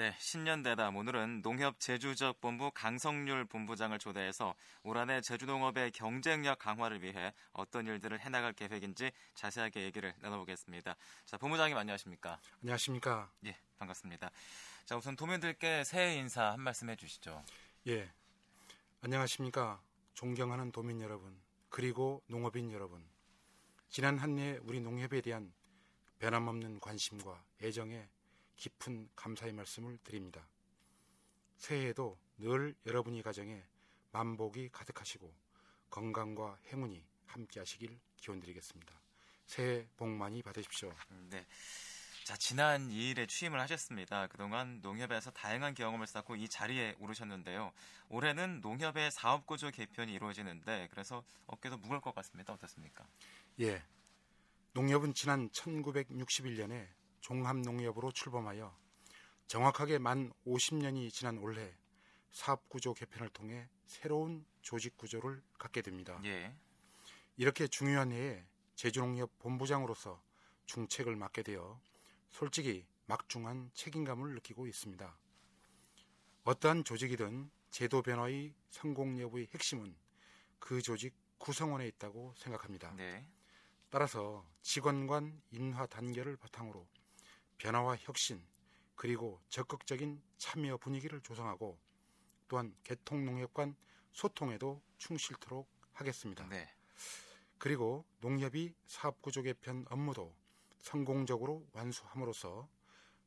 네, 신년 대담 오늘은 농협 제주지역 본부 강성률 본부장을 초대해서 올 한해 제주농업의 경쟁력 강화를 위해 어떤 일들을 해나갈 계획인지 자세하게 얘기를 나눠보겠습니다. 자, 본부장님 안녕하십니까? 안녕하십니까? 예, 반갑습니다. 자, 우선 도민들께 새해 인사 한 말씀 해주시죠. 예, 안녕하십니까? 존경하는 도민 여러분, 그리고 농업인 여러분. 지난 한 해 우리 농협에 대한 변함없는 관심과 애정에 깊은 감사의 말씀을 드립니다. 새해에도 늘 여러분이 가정에 만복이 가득하시고 건강과 행운이 함께 하시길 기원드리겠습니다. 새해 복 많이 받으십시오. 네. 자, 지난 2일에 취임을 하셨습니다. 그동안 농협에서 다양한 경험을 쌓고 이 자리에 오르셨는데요. 올해는 농협의 사업 구조 개편이 이루어지는데 그래서 어깨도 무거울 것 같습니다. 어떻습니까? 예. 농협은 지난 1961년에 종합농협으로 출범하여 정확하게 만 50년이 지난 올해 사업구조 개편을 통해 새로운 조직구조를 갖게 됩니다. 예. 이렇게 중요한 해에 제주농협 본부장으로서 중책을 맡게 되어 솔직히 막중한 책임감을 느끼고 있습니다. 어떠한 조직이든 제도 변화의 성공 여부의 핵심은 그 조직 구성원에 있다고 생각합니다. 네. 따라서 직원 간 인화 단계를 바탕으로 변화와 혁신 그리고 적극적인 참여 분위기를 조성하고 또한 개통농협 간 소통에도 충실토록 하겠습니다. 네. 그리고 농협이 사업구조 개편 업무도 성공적으로 완수함으로써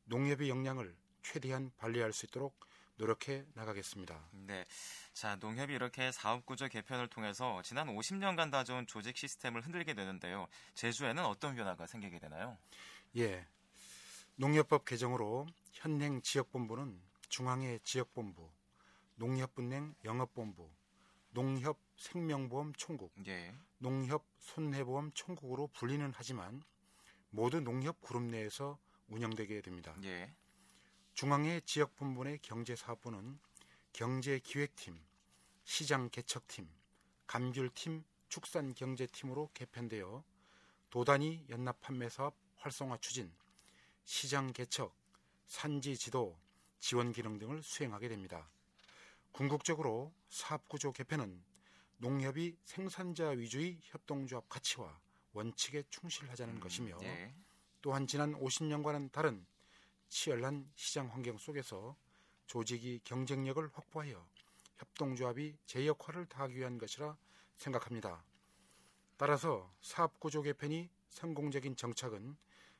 농협의 역량을 최대한 발휘할 수 있도록 노력해 나가겠습니다. 네. 자, 농협이 이렇게 사업구조 개편을 통해서 지난 50년간 다져온 조직 시스템을 흔들게 되는데요. 제주에는 어떤 변화가 생기게 되나요? 예. 농협법 개정으로 현행 지역본부는 중앙의 지역본부, 농협분행 영업본부, 농협 생명보험 총국, 예. 농협 손해보험 총국으로 분리는 하지만 모두 농협 그룹 내에서 운영되게 됩니다. 예. 중앙의 지역본부 의 경제사업부는 경제기획팀, 시장개척팀, 감귤팀, 축산경제팀으로 개편되어 도단위 연납판매사업 활성화 추진, 시장 개척, 산지 지도, 지원 기능 등을 수행하게 됩니다. 궁극적으로 사업구조 개편은 농협이 생산자 위주의 협동조합 가치와 원칙에 충실하자는 음, 것이며 예. 또한 지난 50년과는 다른 치열한 시장 환경 속에서 조직이 경쟁력을 확보하여 협동조합이 제 역할을 다하기 위한 것이라 생각합니다. 따라서 사업구조 개편이 성공적인 정착은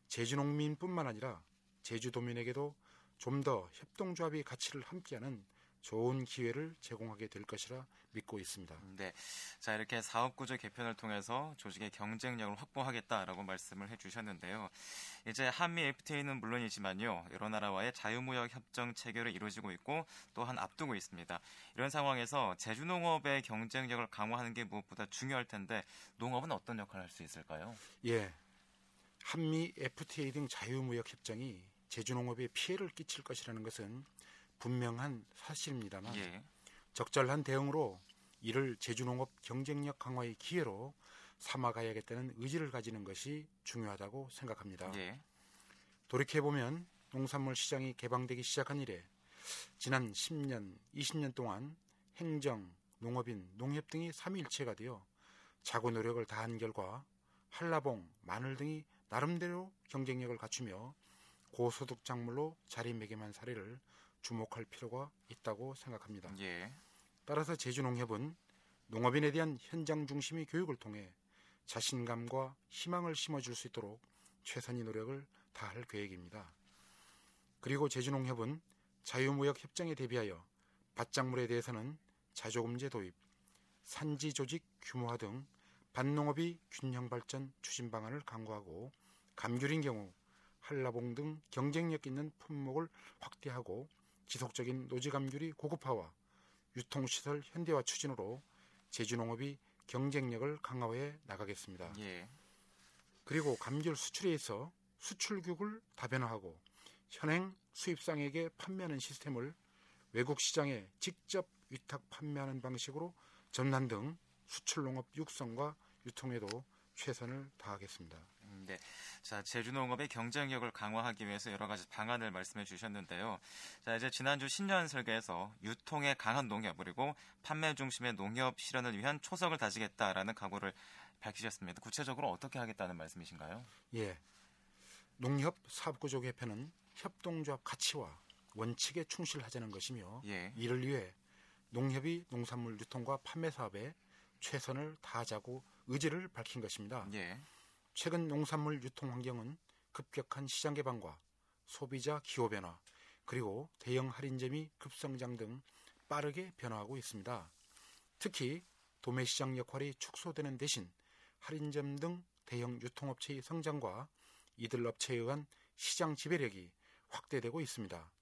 제주 농민뿐만 아니라 제주도민에게도 좀 더 협동조합의 가치를 함께하는 좋은 기회를 제공하게 될 것이라 믿고 있습니다. 네. 자, 이렇게 사업구조 개편을 통해서 조직의 경쟁력을 확보하겠다라고 말씀을 해주셨는데요. 이제 한미 FTA는 물론이지만요. 여러 나라와의 자유무역 협정 체결이 이루어지고 있고 또한 앞두고 있습니다. 이런 상황에서 제주농업의 경쟁력을 강화하는 게 무엇보다 중요할 텐데 농업은 어떤 역할을 할 수 있을까요? 예. 한미 FTA 등 자유무역 협정이 제주농업에 피해를 끼칠 것이라는 것은 분명한 사실입니다만 예. 적절한 대응으로 이를 제주농업 경쟁력 강화의 기회로 삼아가야겠다는 의지를 가지는 것이 중요하다고 생각합니다. 예. 돌이켜보면 농산물 시장이 개방되기 시작한 이래 지난 10년, 20년 동안 행정, 농업인, 농협 등이 삼위일체가 되어 자구 노력을 다한 결과 한라봉, 마늘 등이 나름대로 경쟁력을 갖추며 고소득 작물로 자리매김한 사례를 주목할 필요가 있다고 생각합니다. 예. 따라서 제주농협은 농업인에 대한 현장 중심의 교육을 통해 자신감과 희망을 심어줄 수 있도록 최선의 노력을 다할 계획입니다. 그리고 제주농협은 자유무역 협정에 대비하여 밭작물에 대해서는 자조금제 도입, 산지 조직 규모화 등 밭농업의 균형 발전 추진 방안을 강구하고 감귤인 경우 한라봉 등 경쟁력 있는 품목을 확대하고 지속적인 노지 감귤이 고급화와 유통시설 현대화 추진으로 제주농업이 경쟁력을 강화해 나가겠습니다. 예. 그리고 감귤 수출에 있어 수출국을 다변화하고 현행 수입상에게 판매하는 시스템을 외국 시장에 직접 위탁 판매하는 방식으로 전환 등 수출농업 육성과 유통에도 최선을 다하겠습니다. 네. 자, 제주농업의 경쟁력을 강화하기 위해서 여러 가지 방안을 말씀해 주셨는데요. 자, 이제 지난주 신년 설계에서 유통에 강한 농협 그리고 판매 중심의 농협 실현을 위한 초석을 다지겠다라는 각오를 밝히셨습니다. 구체적으로 어떻게 하겠다는 말씀이신가요? 예. 농협 사업구조 개편은 협동조합 가치와 원칙에 충실하자는 것이며 예. 이를 위해 농협이 농산물 유통과 판매 사업에 최선을 다하자고 의지를 밝힌 것입니다. 예. 최근 농산물 유통 환경은 급격한 시장 개방과 소비자 기호 변화 그리고 대형 할인점이 급성장 등 빠르게 변화하고 있습니다. 특히 도매 시장 역할이 축소되는 대신 할인점 등 대형 유통업체의 성장과 이들 업체에 의한 시장 지배력이 확대되고 있습니다.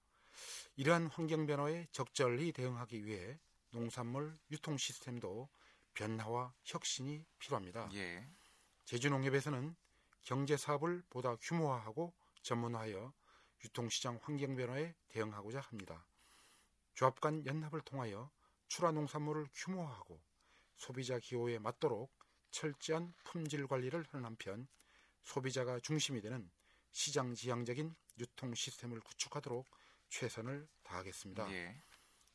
이러한 환경 변화에 적절히 대응하기 위해 농산물 유통 시스템도 변화와 혁신이 필요합니다. 예. 제주농협에서는 경제 사업을 보다 규모화하고 전문화하여 유통시장 환경 변화에 대응하고자 합니다. 조합 간 연합을 통하여 출하 농산물을 규모화하고 소비자 기호에 맞도록 철저한 품질 관리를 하는 한편 소비자가 중심이 되는 시장 지향적인 유통 시스템을 구축하도록 최선을 다하겠습니다. 예.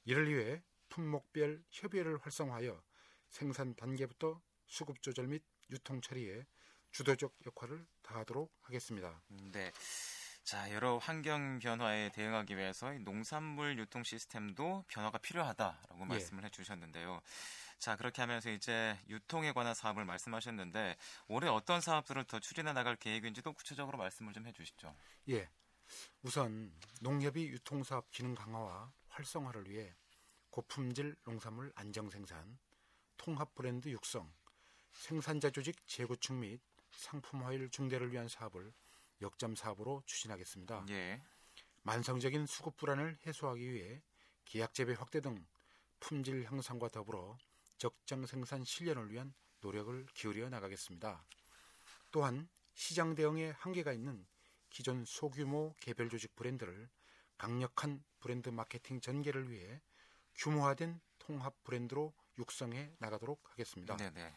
이를 위해 품목별 협의회를 활성화하여 생산 단계부터 수급 조절 및 유통 처리에 주도적 역할을 다하도록 하겠습니다. 네. 자, 여러 환경 변화에 대응하기 위해서 농산물 유통 시스템도 변화가 필요하다라고 예. 말씀을 해주셨는데요. 자, 그렇게 하면서 이제 유통에 관한 사업을 말씀하셨는데 올해 어떤 사업들을 더 추진해 나갈 계획인지도 구체적으로 말씀을 좀 해주시죠. 예. 우선 농협이 유통사업 기능 강화와 활성화를 위해 고품질 농산물 안정 생산, 통합 브랜드 육성, 생산자 조직 재구축 및 상품화율 증대를 위한 사업을 역점 사업으로 추진하겠습니다. 예. 만성적인 수급 불안을 해소하기 위해 계약 재배 확대 등 품질 향상과 더불어 적정 생산 실현을 위한 노력을 기울여 나가겠습니다. 또한 시장 대응에 한계가 있는 기존 소규모 개별 조직 브랜드를 강력한 브랜드 마케팅 전개를 위해 규모화된 통합 브랜드로 육성해 나가도록 하겠습니다. 네네.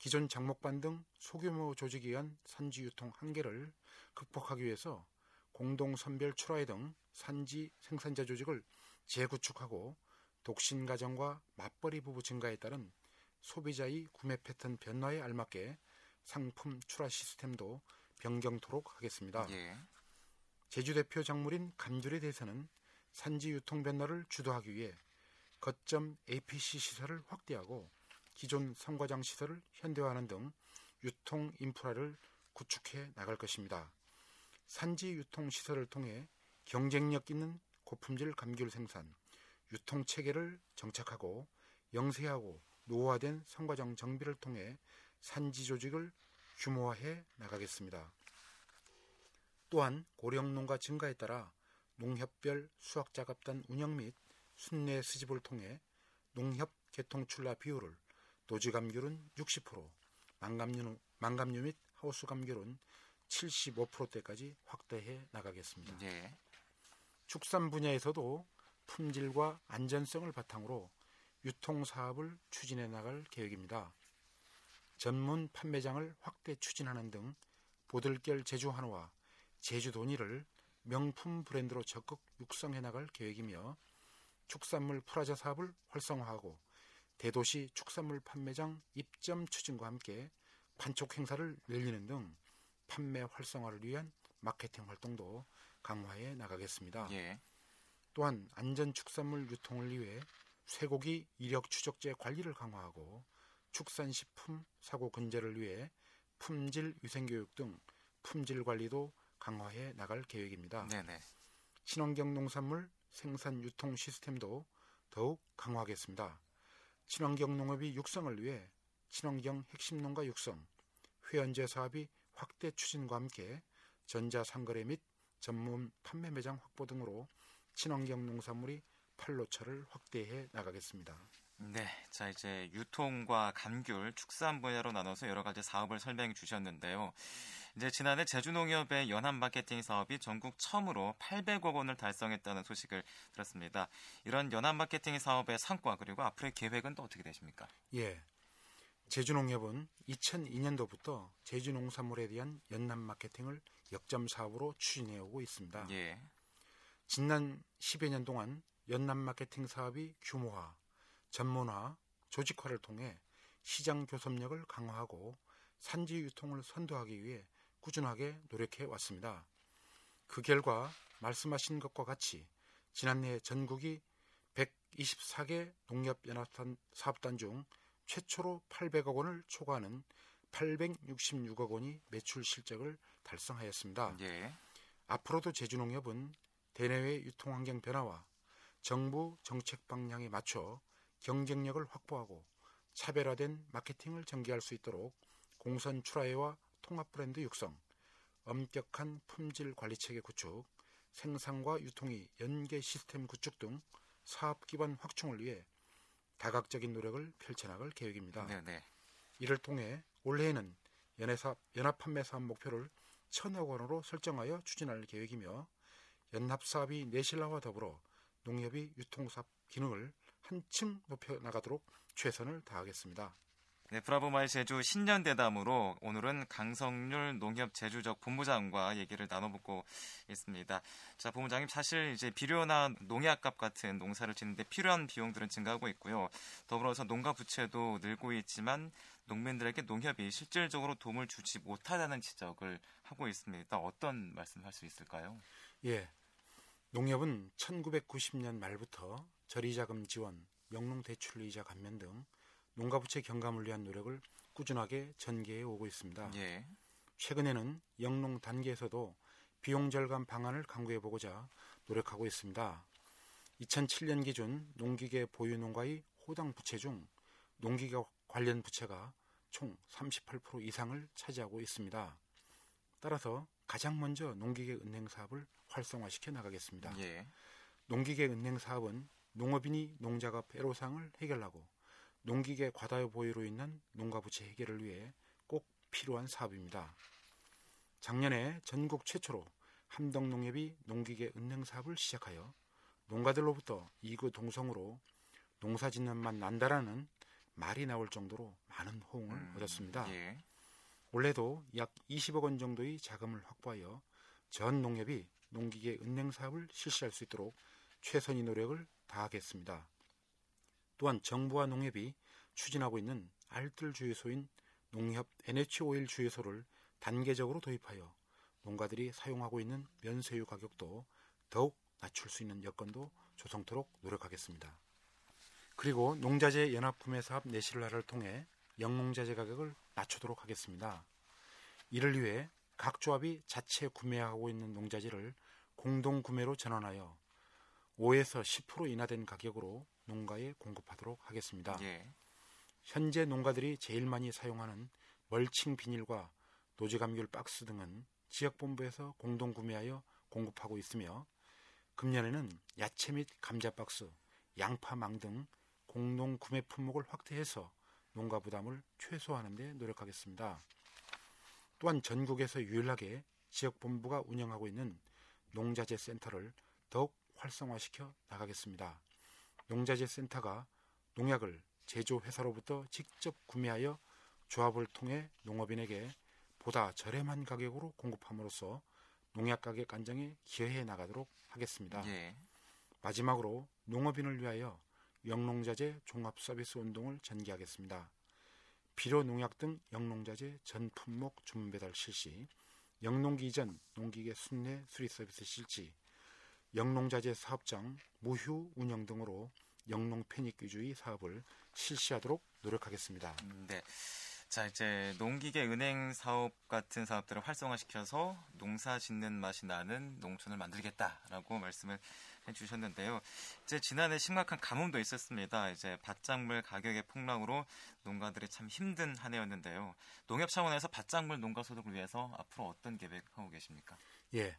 기존 장목반 등 소규모 조직에 의한 산지 유통 한계를 극복하기 위해서 공동 선별 출하회 등 산지 생산자 조직을 재구축하고 독신 가정과 맞벌이 부부 증가에 따른 소비자의 구매 패턴 변화에 알맞게 상품 출하 시스템도 변경토록 하겠습니다. 예. 제주 대표 작물인 감귤에 대해서는 산지 유통 변화를 주도하기 위해 거점 APC 시설을 확대하고 기존 상과장 시설을 현대화하는 등 유통 인프라를 구축해 나갈 것입니다. 산지 유통 시설을 통해 경쟁력 있는 고품질 감귤 생산, 유통 체계를 정착하고 영세하고 노후화된 상과장 정비를 통해 산지 조직을 규모화해 나가겠습니다. 또한 고령 농가 증가에 따라 농협별 수확 작업단 운영 및 순례 수집을 통해 농협 개통 출라 비율을 노지 감귤은 60%, 망감류, 망감류 및 하우스 감귤은 75%대까지 확대해 나가겠습니다. 예. 축산 분야에서도 품질과 안전성을 바탕으로 유통 사업을 추진해 나갈 계획입니다. 전문 판매장을 확대 추진하는 등 보들결 제주 한우와 제주 도니를 명품 브랜드로 적극 육성해 나갈 계획이며 축산물 프라자 사업을 활성화하고 대도시 축산물 판매장 입점 추진과 함께 판촉 행사를 늘리는 등 판매 활성화를 위한 마케팅 활동도 강화해 나가겠습니다. 예. 또한 안전 축산물 유통을 위해 쇠고기 이력 추적제 관리를 강화하고 축산식품 사고 근절을 위해 품질 위생 교육 등 품질 관리도 강화해 나갈 계획입니다. 네네. 친환경 농산물 생산 유통 시스템도 더욱 강화하겠습니다. 친환경 농업이 육성을 위해 친환경 핵심 농가 육성, 회원제 사업이 확대 추진과 함께 전자상거래 및 전문 판매 매장 확보 등으로 친환경 농산물이 판로처를 확대해 나가겠습니다. 네, 자 이제 유통과 감귤, 축산 분야로 나눠서 여러 가지 사업을 설명해 주셨는데요. 이제 지난해 제주농협의 연합 마케팅 사업이 전국 처음으로 800억 원을 달성했다는 소식을 들었습니다. 이런 연합 마케팅 사업의 성과 그리고 앞으로의 계획은 또 어떻게 되십니까? 예. 제주농협은 2002년도부터 제주농산물에 대한 연남 마케팅을 역점 사업으로 추진해 오고 있습니다. 예. 지난 10여 년 동안 연남 마케팅 사업이 규모화, 전문화, 조직화를 통해 시장 교섭력을 강화하고 산지 유통을 선도하기 위해 꾸준하게 노력해 왔습니다. 그 결과 말씀하신 것과 같이 지난해 전국이 124개 농협연합단 사업단 중 최초로 800억 원을 초과하는 866억 원이 매출 실적을 달성하였습니다. 예. 앞으로도 제주농협은 대내외 유통 환경 변화와 정부 정책 방향에 맞춰 경쟁력을 확보하고 차별화된 마케팅을 전개할 수 있도록 공선 출하회와 통합 브랜드 육성, 엄격한 품질 관리 체계 구축, 생산과 유통의 연계 시스템 구축 등 사업 기반 확충을 위해 다각적인 노력을 펼쳐나갈 계획입니다. 네, 네. 이를 통해 올해에는 연합, 연합 판매 사업 목표를 천억 원으로 설정하여 추진할 계획이며 연합 사업이 내실화와 더불어 농협이 유통사업 기능을 한층 높여 나가도록 최선을 다하겠습니다. 네, 브라보마이 제주 신년 대담으로 오늘은 강성률 농협 제주지역 본부장과 얘기를 나눠보고 있습니다. 자, 본부장님 사실 이제 비료나 농약값 같은 농사를 짓는데 필요한 비용들은 증가하고 있고요. 더불어서 농가 부채도 늘고 있지만 농민들에게 농협이 실질적으로 도움을 주지 못하다는 지적을 하고 있습니다. 어떤 말씀할 수 있을까요? 예. 농협은 1990년 말부터 저리자금 지원, 명농 대출 이자 감면 등 농가부채 경감을 위한 노력을 꾸준하게 전개해 오고 있습니다. 예. 최근에는 영농 단계에서도 비용 절감 방안을 강구해 보고자 노력하고 있습니다. 2007년 기준 농기계 보유 농가의 호당 부채 중 농기계 관련 부채가 총 38% 이상을 차지하고 있습니다. 따라서 가장 먼저 농기계 은행 사업을 활성화시켜 나가겠습니다. 예. 농기계 은행 사업은 농업인이 농자가 배로상을 해결하고 농기계 과다 보유로 인한 농가 부채 해결을 위해 꼭 필요한 사업입니다. 작년에 전국 최초로 함덕농협이 농기계 은행 사업을 시작하여 농가들로부터 이구 동성으로 농사 짓는 맛 난다라는 말이 나올 정도로 많은 호응을 음, 얻었습니다. 예. 올해도 약 20억 원 정도의 자금을 확보하여 전 농협이 농기계 은행 사업을 실시할 수 있도록 최선의 노력을 다하겠습니다. 또한 정부와 농협이 추진하고 있는 알뜰 주유소인 농협 NH5일 주유소를 단계적으로 도입하여 농가들이 사용하고 있는 면세유 가격도 더욱 낮출 수 있는 여건도 조성토록 노력하겠습니다. 그리고 농자재 연합 구매 사업 내실화를 통해 영농자재 가격을 낮추도록 하겠습니다. 이를 위해 각 조합이 자체 구매하고 있는 농자재를 공동 구매로 전환하여 5에서 10% 인하된 가격으로 농가에 공급하도록 하겠습니다. 예. 현재 농가들이 제일 많이 사용하는 멀칭 비닐과 노지 감귤 박스 등은 지역본부에서 공동 구매하여 공급하고 있으며 금년에는 야채 및 감자 박스, 양파 망 등 공동 구매 품목을 확대해서 농가 부담을 최소화하는 데 노력하겠습니다. 또한 전국에서 유일하게 지역본부가 운영하고 있는 농자재 센터를 더욱 활성화시켜 나가겠습니다. 농자재 센터가 농약을 제조회사로부터 직접 구매하여 조합을 통해 농업인에게 보다 저렴한 가격으로 공급함으로써 농약 가격 안정에 기여해 나가도록 하겠습니다. 예. 마지막으로 농업인을 위하여 영농자재 종합 서비스 운동을 전개하겠습니다. 비료 농약 등 영농자재 전 품목 주문 배달 실시, 영농기 이전 농기계 순례 수리 서비스 실시, 영농자재 사업장 무휴 운영 등으로 영농 편익 위주의 사업을 실시하도록 노력하겠습니다. 음, 네. 자, 이제 농기계 은행 사업 같은 사업들을 활성화시켜서 농사 짓는 맛이 나는 농촌을 만들겠다라고 말씀을 해주셨는데요. 이제 지난해 심각한 가뭄도 있었습니다. 이제 밭작물 가격의 폭락으로 농가들이 참 힘든 한 해였는데요. 농협 차원에서 밭작물 농가 소득을 위해서 앞으로 어떤 계획하고 계십니까? 예.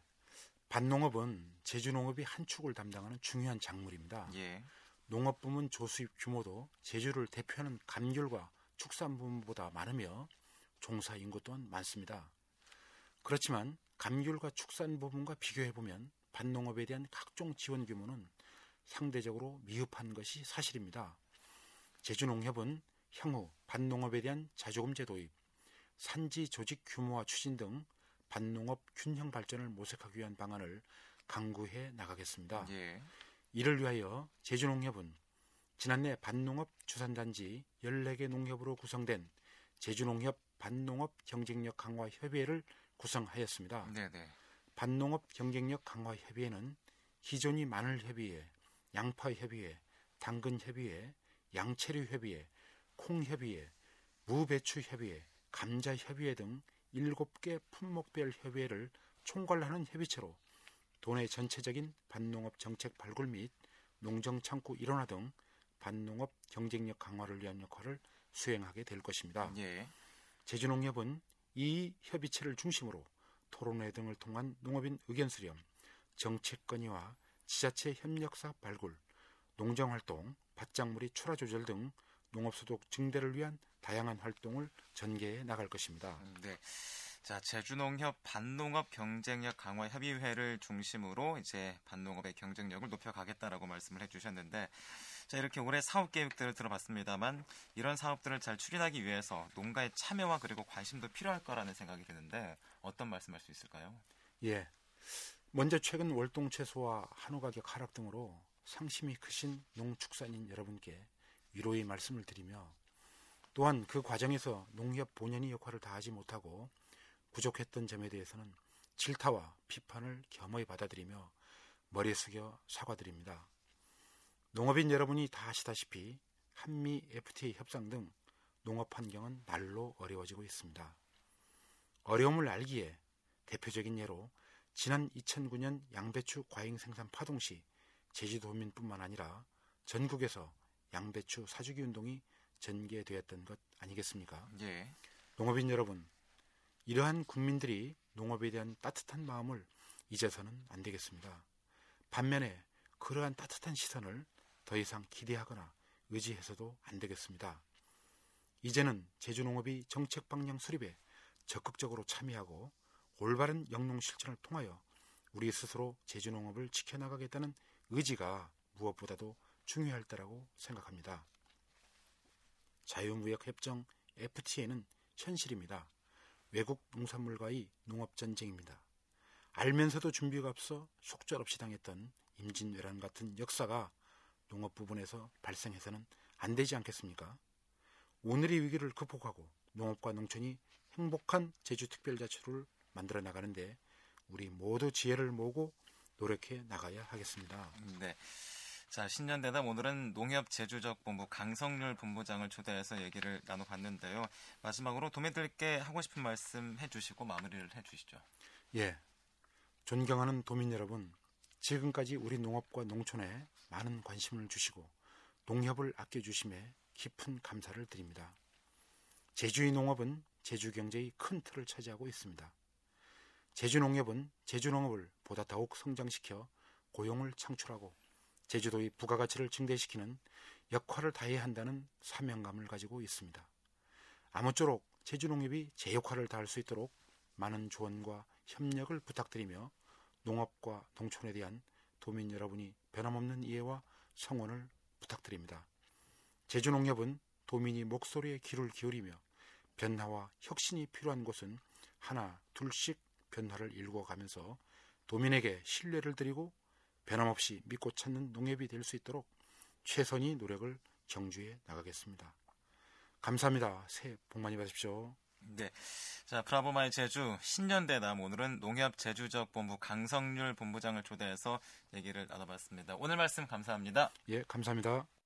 밭농업은 제주농업이 한 축을 담당하는 중요한 작물입니다. 예. 농업 부문 조수입 규모도 제주를 대표하는 감귤과 축산 부문보다 많으며 종사 인구 또한 많습니다. 그렇지만 감귤과 축산 부문과 비교해 보면 밭농업에 대한 각종 지원 규모는 상대적으로 미흡한 것이 사실입니다. 제주농협은 향후 반농업에 대한 자조금제 도입, 산지 조직 규모화 추진 등 반농업 균형 발전을 모색하기 위한 방안을 강구해 나가겠습니다. 예. 이를 위하여 제주농협은 지난해 반농업 주산단지 14개 농협으로 구성된 제주농협 반농업 경쟁력 강화 협의회를 구성하였습니다. 네네. 반농업 경쟁력 강화 협의회는 기존이 마늘 협의회, 양파 협의회, 당근 협의회, 양채류 협의회, 콩 협의회, 무배추 협의회, 감자 협의회 등 7개 품목별 협의회를 총괄하는 협의체로 도내 전체적인 반농업 정책 발굴 및 농정 창구 일원화 등 반농업 경쟁력 강화를 위한 역할을 수행하게 될 것입니다. 예. 제주농협은 이 협의체를 중심으로 토론회 등을 통한 농업인 의견 수렴, 정책 건의와 지자체 협력사 발굴, 농정활동, 밭작물이 출하 조절 등 농업소득 증대를 위한 다양한 활동을 전개해 나갈 것입니다. 음, 네. 자, 제주농협 반농업 경쟁력 강화 협의회를 중심으로 이제 반농업의 경쟁력을 높여가겠다라고 말씀을 해주셨는데, 자, 이렇게 올해 사업 계획들을 들어봤습니다만, 이런 사업들을 잘 추진하기 위해서 농가의 참여와 그리고 관심도 필요할 거라는 생각이 드는데, 어떤 말씀할 수 있을까요? 예. 먼저 최근 월동 채소와 한우 가격 하락 등으로 상심이 크신 농축산인 여러분께 위로의 말씀을 드리며 또한 그 과정에서 농협 본연의 역할을 다하지 못하고 부족했던 점에 대해서는 질타와 비판을 겸허히 받아들이며 머리 숙여 사과드립니다. 농업인 여러분이 다 아시다시피 한미 FTA 협상 등 농업 환경은 날로 어려워지고 있습니다. 어려움을 알기에 대표적인 예로 지난 2009년 양배추 과잉 생산 파동 시 제주도민뿐만 아니라 전국에서 양배추 사주기 운동이 전개되었던 것 아니겠습니까? 예. 농업인 여러분, 이러한 국민들이 농업에 대한 따뜻한 마음을 잊어서는 안 되겠습니다. 반면에 그러한 따뜻한 시선을 더 이상 기대하거나 의지해서도 안 되겠습니다. 이제는 제주농업이 정책 방향 수립에 적극적으로 참여하고 올바른 영농 실천을 통하여 우리 스스로 제주농업을 지켜나가겠다는 의지가 무엇보다도 중요할 때라고 생각합니다. 자유무역협정 FTA는 현실입니다. 외국 농산물과의 농업전쟁입니다. 알면서도 준비가 없어 속절없이 당했던 임진왜란 같은 역사가 농업 부분에서 발생해서는 안 되지 않겠습니까? 오늘의 위기를 극복하고 농업과 농촌이 행복한 제주특별자치를 만들어 나가는데 우리 모두 지혜를 모으고 노력해 나가야 하겠습니다. 네. 자, 신년대담 오늘은 농협 제주적 본부 강성률 본부장을 초대해서 얘기를 나눠봤는데요. 마지막으로 도민들께 하고 싶은 말씀 해주시고 마무리를 해주시죠. 예. 존경하는 도민 여러분, 지금까지 우리 농업과 농촌에 많은 관심을 주시고 농협을 아껴주심에 깊은 감사를 드립니다. 제주의 농업은 제주 경제의 큰 틀을 차지하고 있습니다. 제주 농협은 제주 농업을 보다 더욱 성장시켜 고용을 창출하고 제주도의 부가가치를 증대시키는 역할을 다해야 한다는 사명감을 가지고 있습니다. 아무쪼록 제주농협이 제 역할을 다할 수 있도록 많은 조언과 협력을 부탁드리며 농업과 농촌에 대한 도민 여러분이 변함없는 이해와 성원을 부탁드립니다. 제주농협은 도민이 목소리에 귀를 기울이며 변화와 혁신이 필요한 곳은 하나, 둘씩 변화를 일궈가면서 도민에게 신뢰를 드리고 변함없이 믿고 찾는 농협이 될 수 있도록 최선의 노력을 경주해 나가겠습니다. 감사합니다. 새해 복 많이 받으십시오. 네. 자, 브라보마이 제주 신년대담 오늘은 농협 제주적 본부 강성률 본부장을 초대해서 얘기를 나눠봤습니다. 오늘 말씀 감사합니다. 예, 감사합니다.